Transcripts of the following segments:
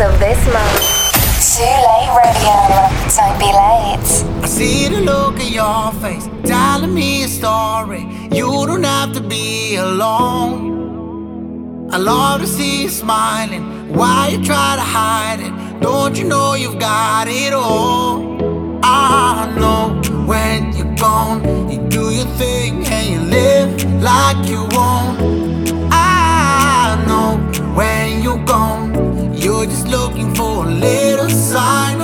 of this month. Too late radio, don't be late. I see the look in your face, telling me a story. You don't have to be alone. I love to see you smiling. Why you try to hide it? Don't you know you've got it all? I know when you're gone, you do your thing and you live like you will I know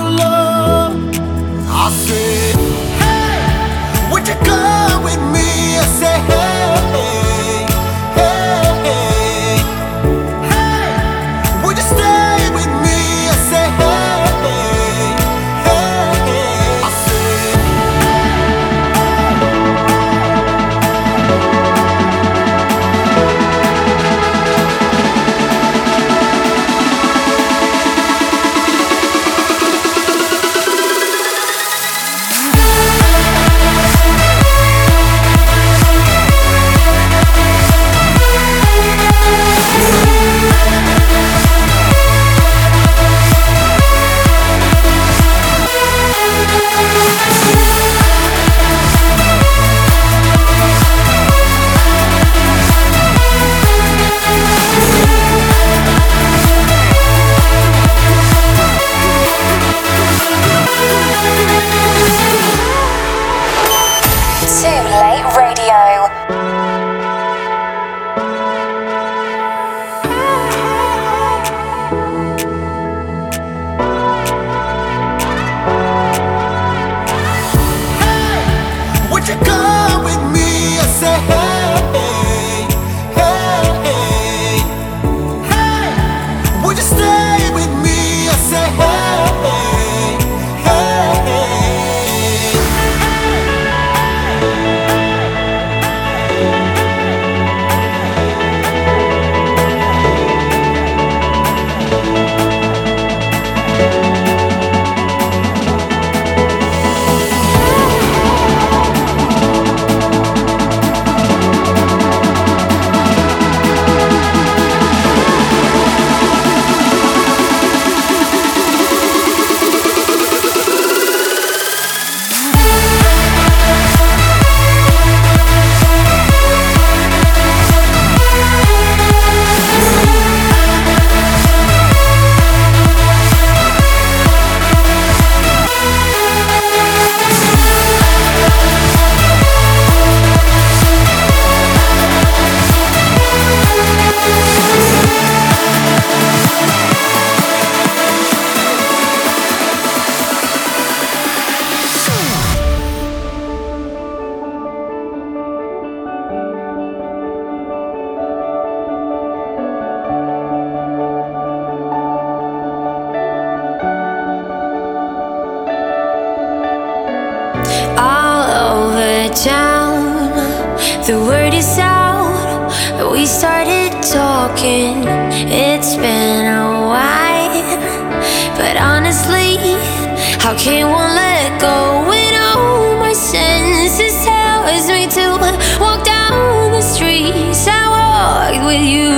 with you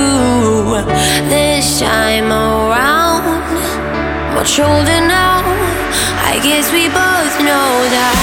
this time around. Much older now, I guess we both know that.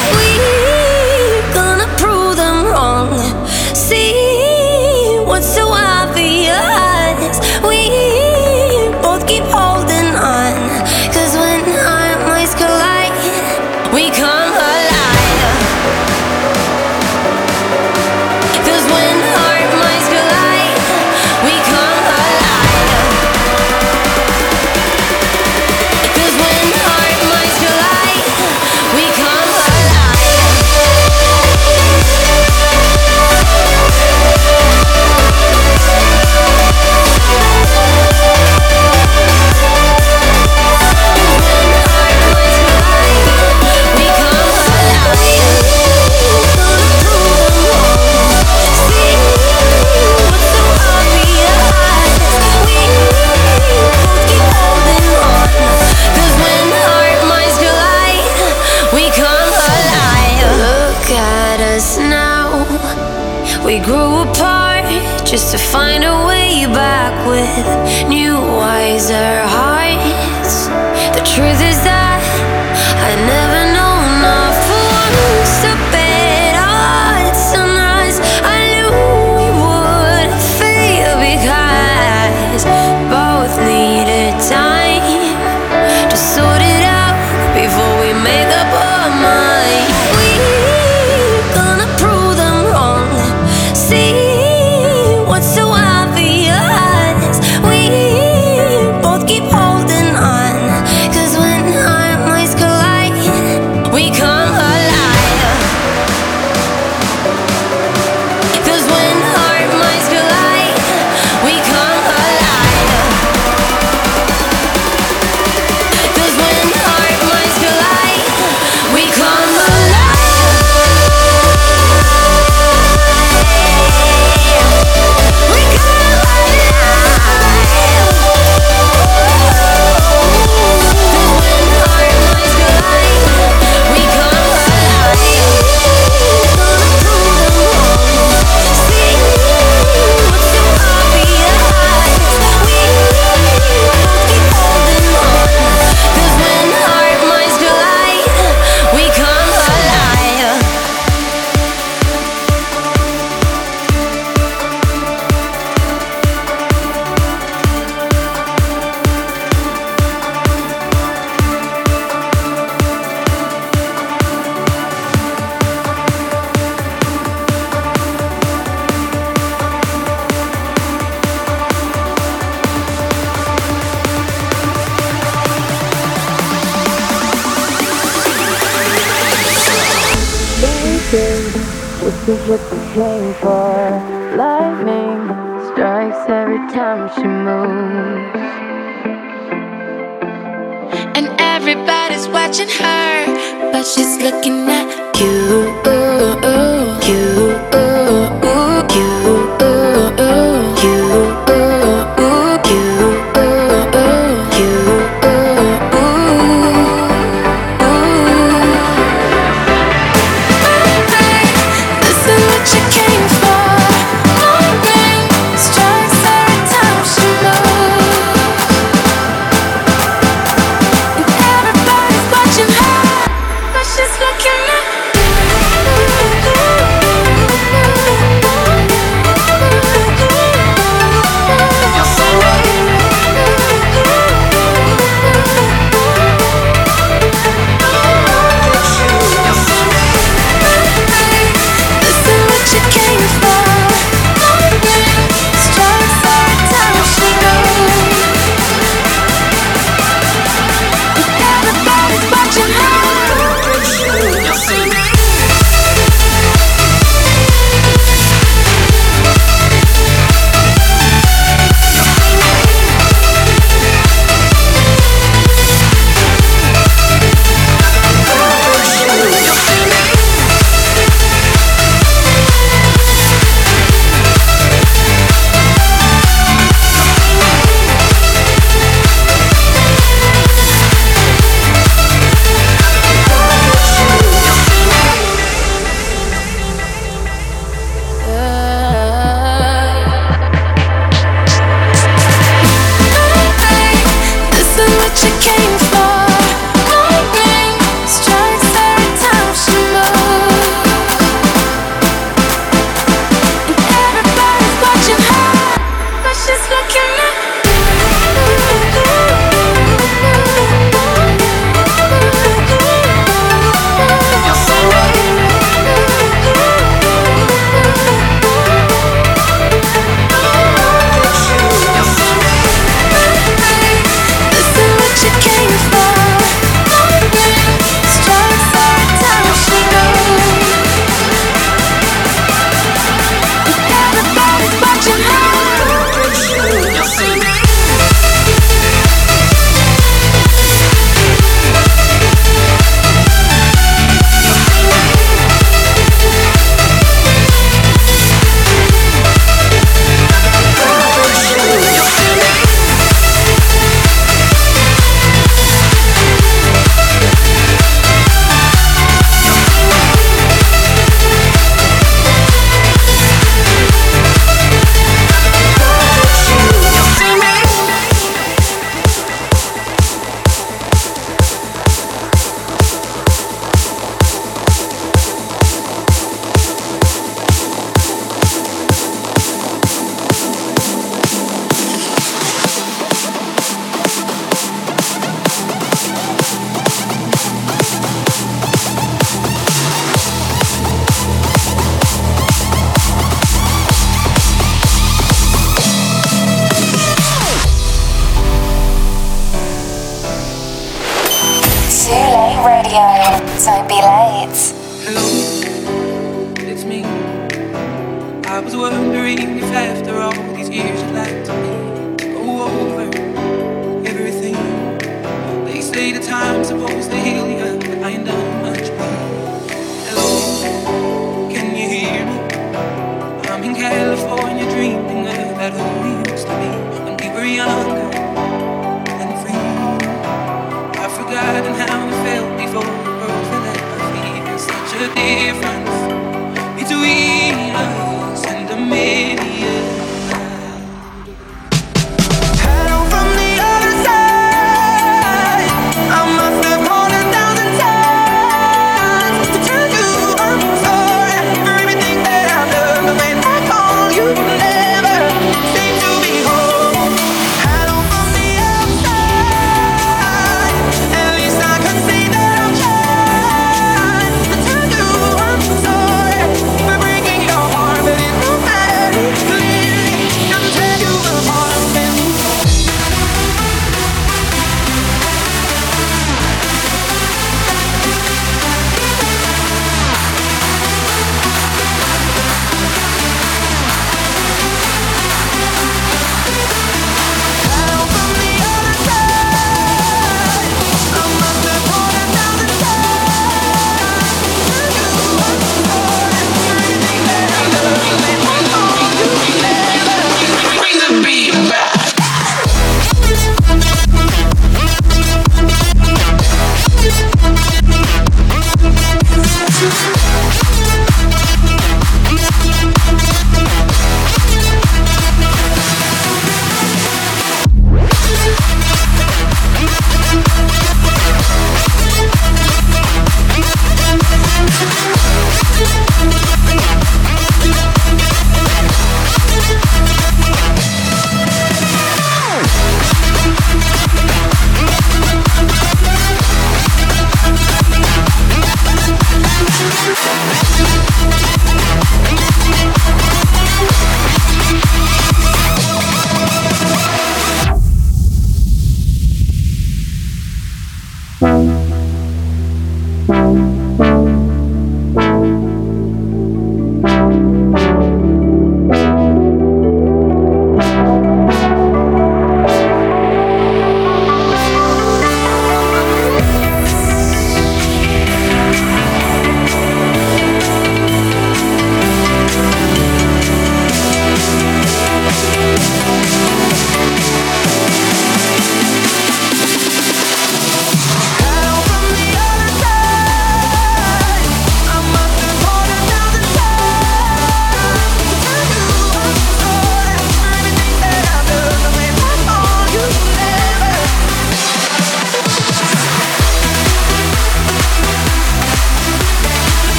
to find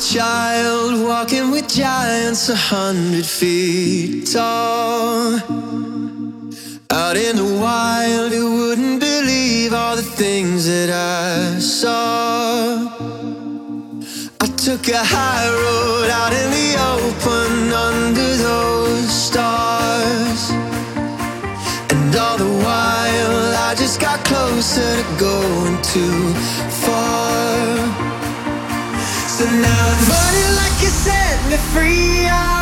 child walking with giants a hundred feet tall. Out in the wild, you wouldn't believe all the things that I saw. I took a high road out in the open under those stars. And all the while, I just got closer to going too free out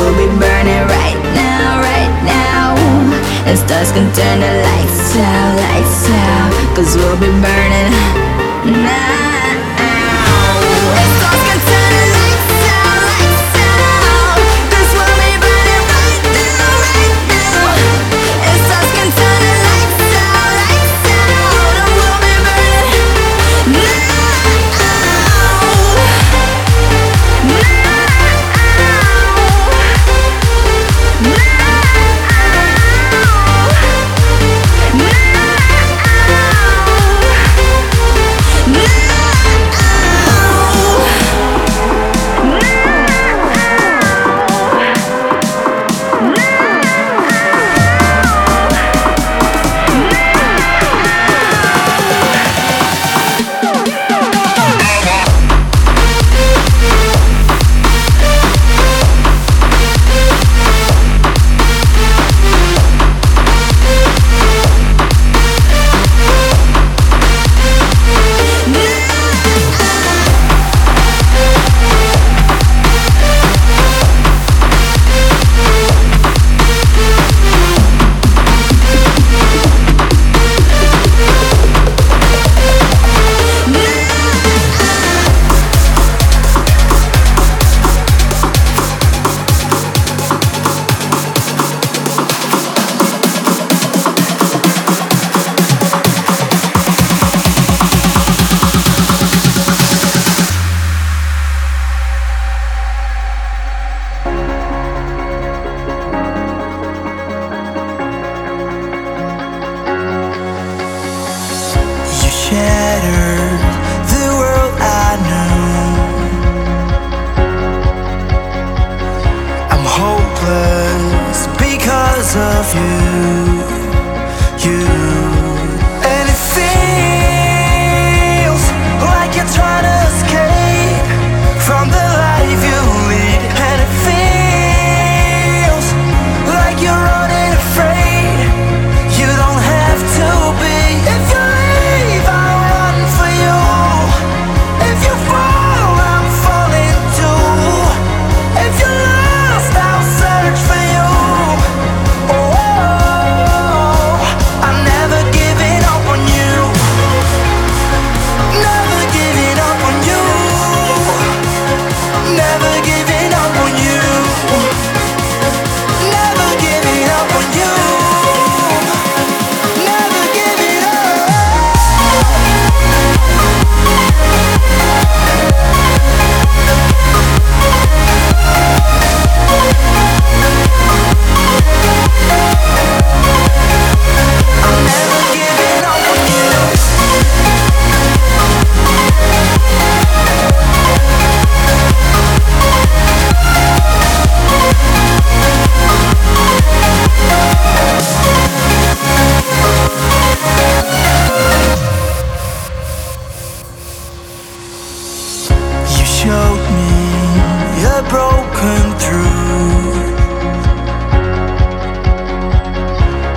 will be burning right now, right now. And stars can turn the lights out, lights out. Cause we'll be burning now.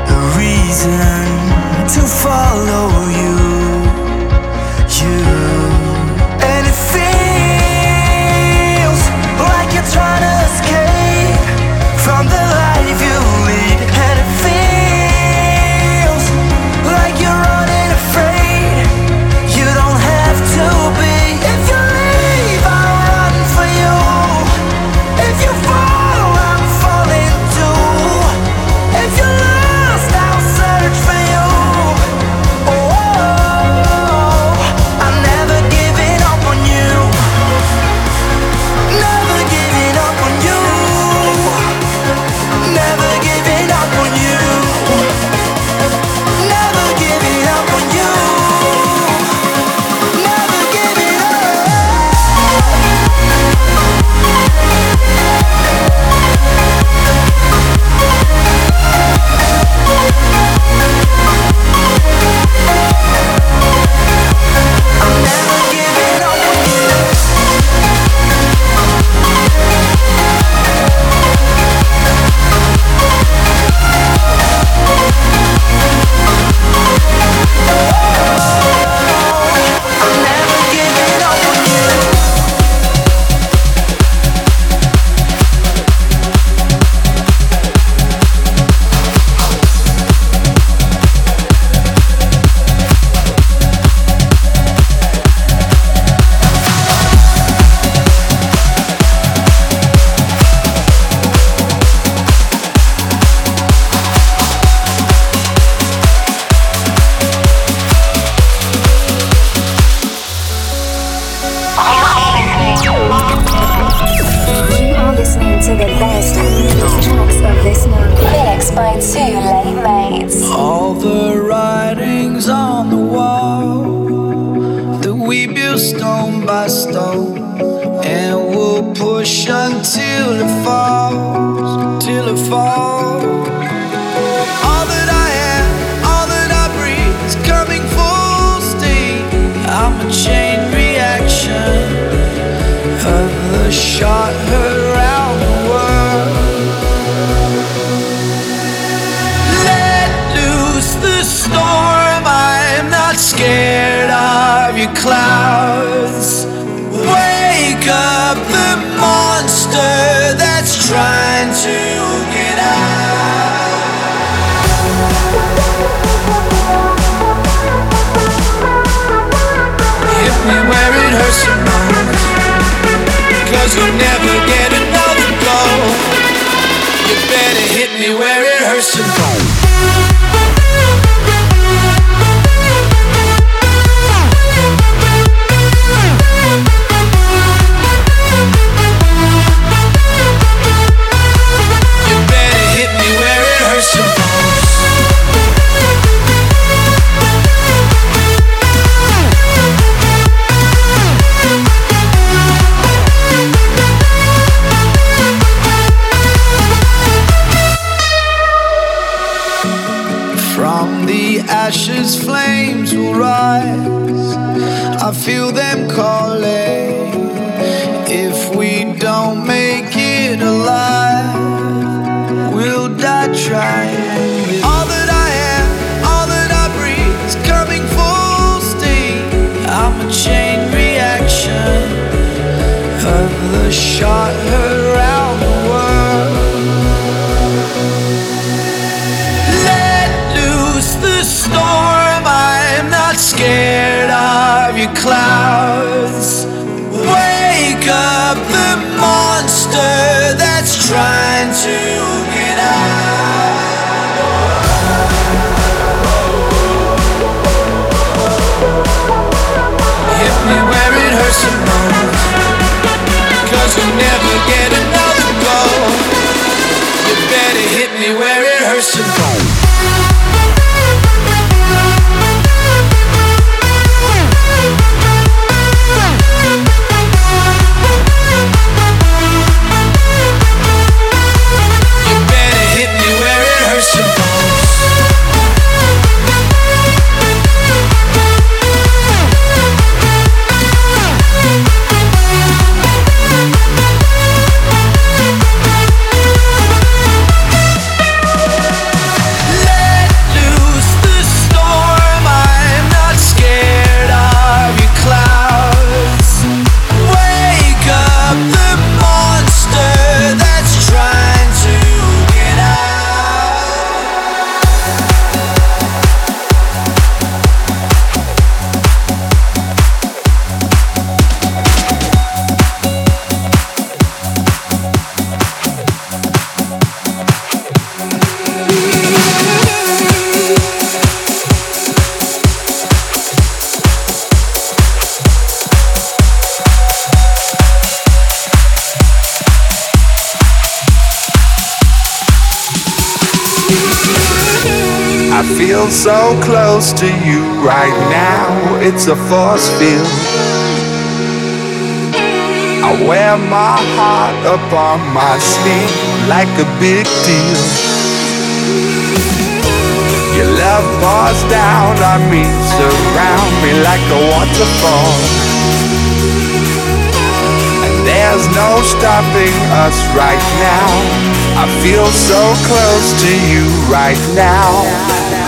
A reason to follow. Cause you'll never get we don't make it alive, we'll die trying. All that I am, all that I breathe is coming full steam. I'm a chain reaction of the shot around the world. Let loose the storm. I'm not scared of your clouds. Up the monster that's trying to feel so close to you right now, it's a force field. I wear my heart upon my sleeve like a big deal. Your love pours down on me, surround me like a waterfall. And there's no stopping us right now. I feel so close to you right now.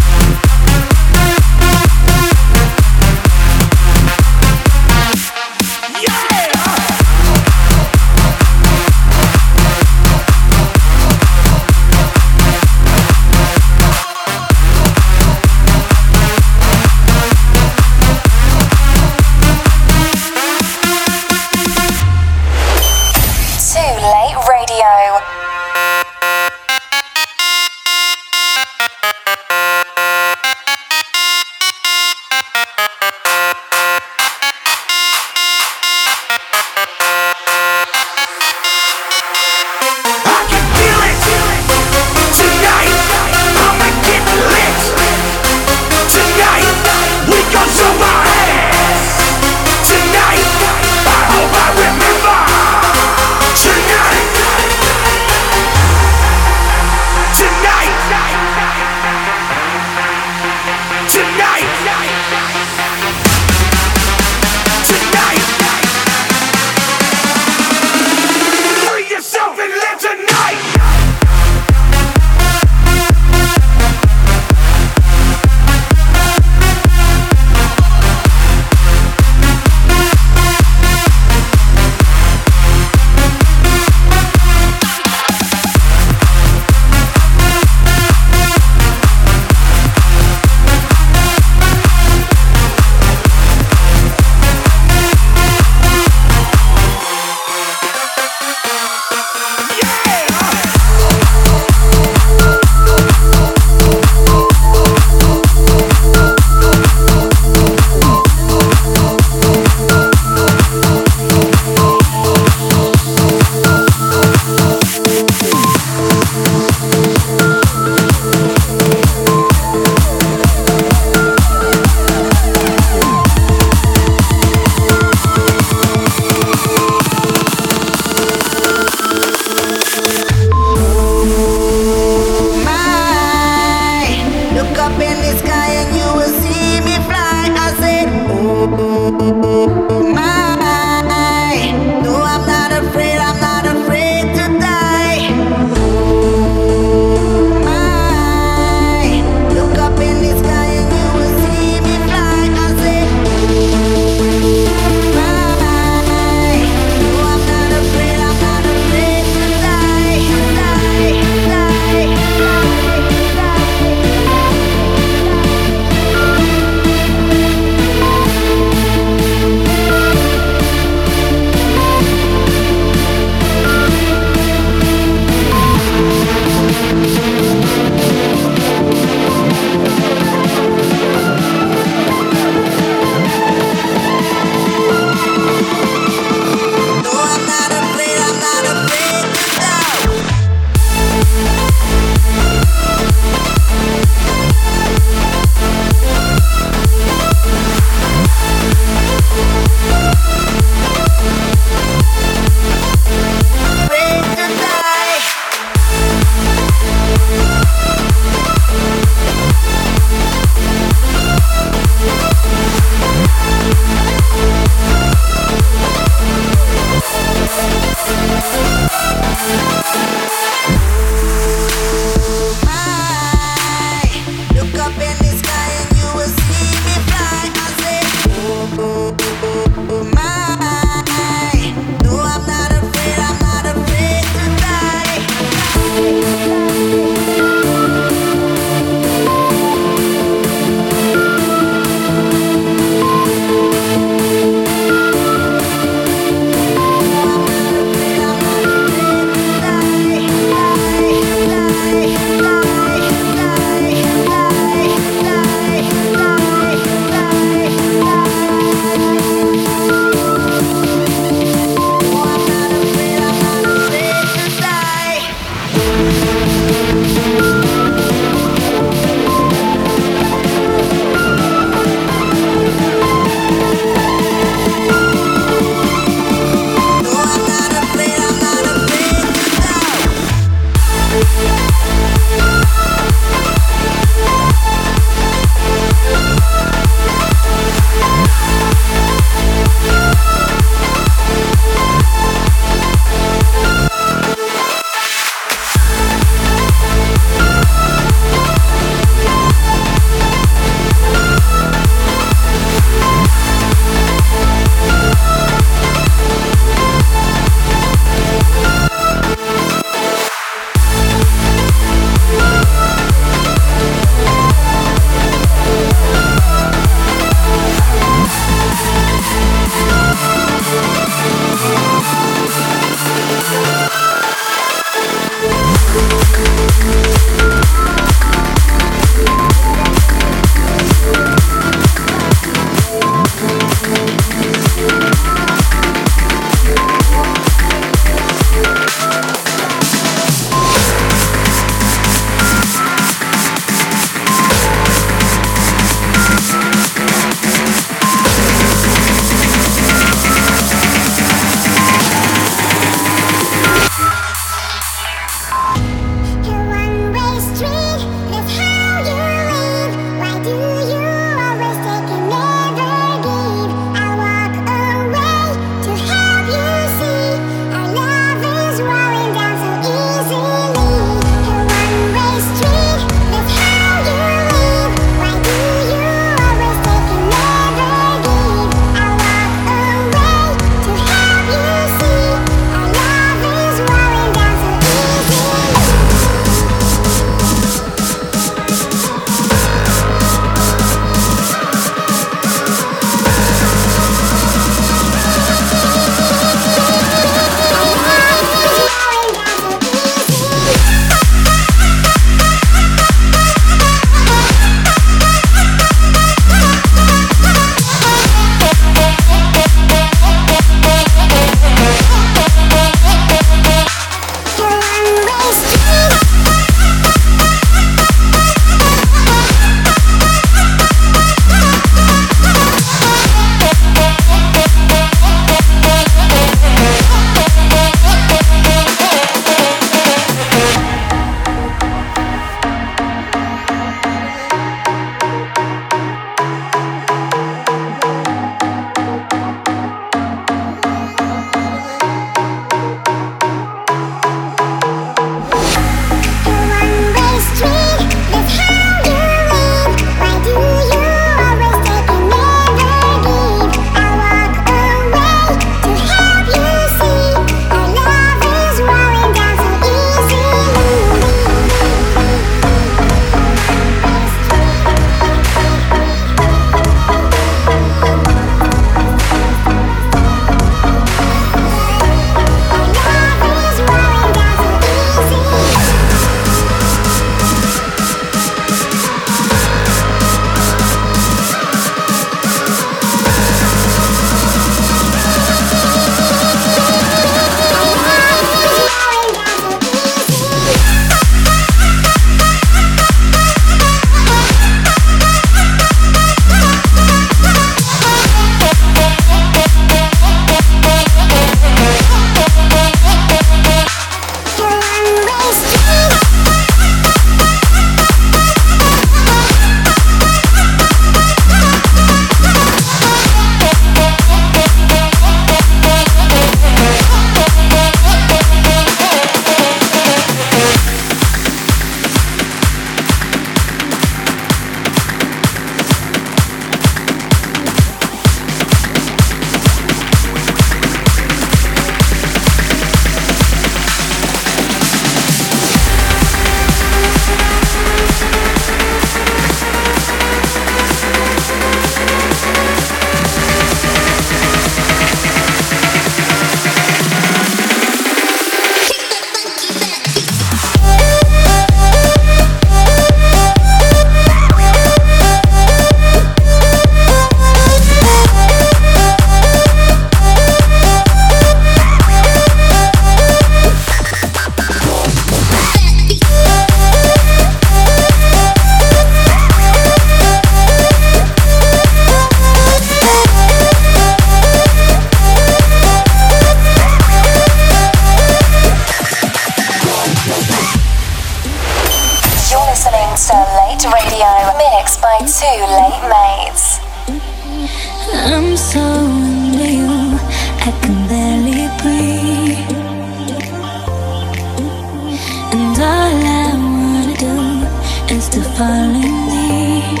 falling deep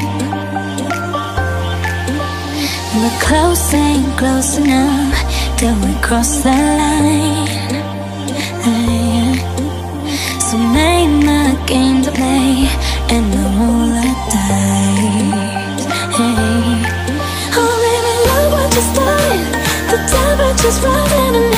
The close ain't close enough Till we cross the line yeah. So name my game to play And I won't let die hey. Oh baby, love what you done The temperature's running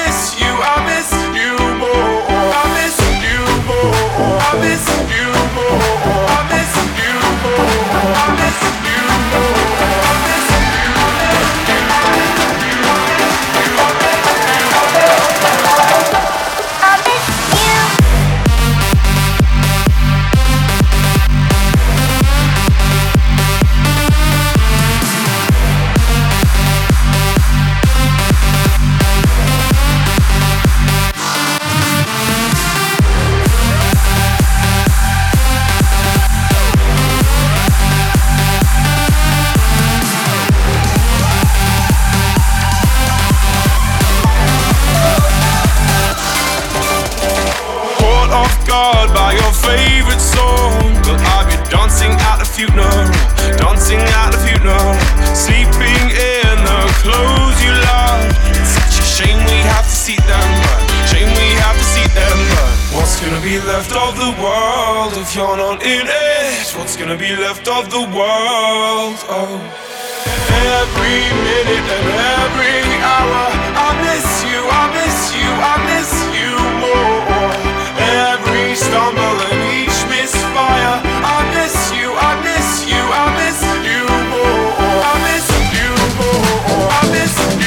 funeral, dancing at the funeral, sleeping in the clothes you love. It's such a shame we have to see them, but shame we have to see them. But what's gonna be left of the world if you're not in it? What's gonna be left of the world? Oh. Every minute and every hour, I miss you, I miss you, I miss you more. Every stumble yourself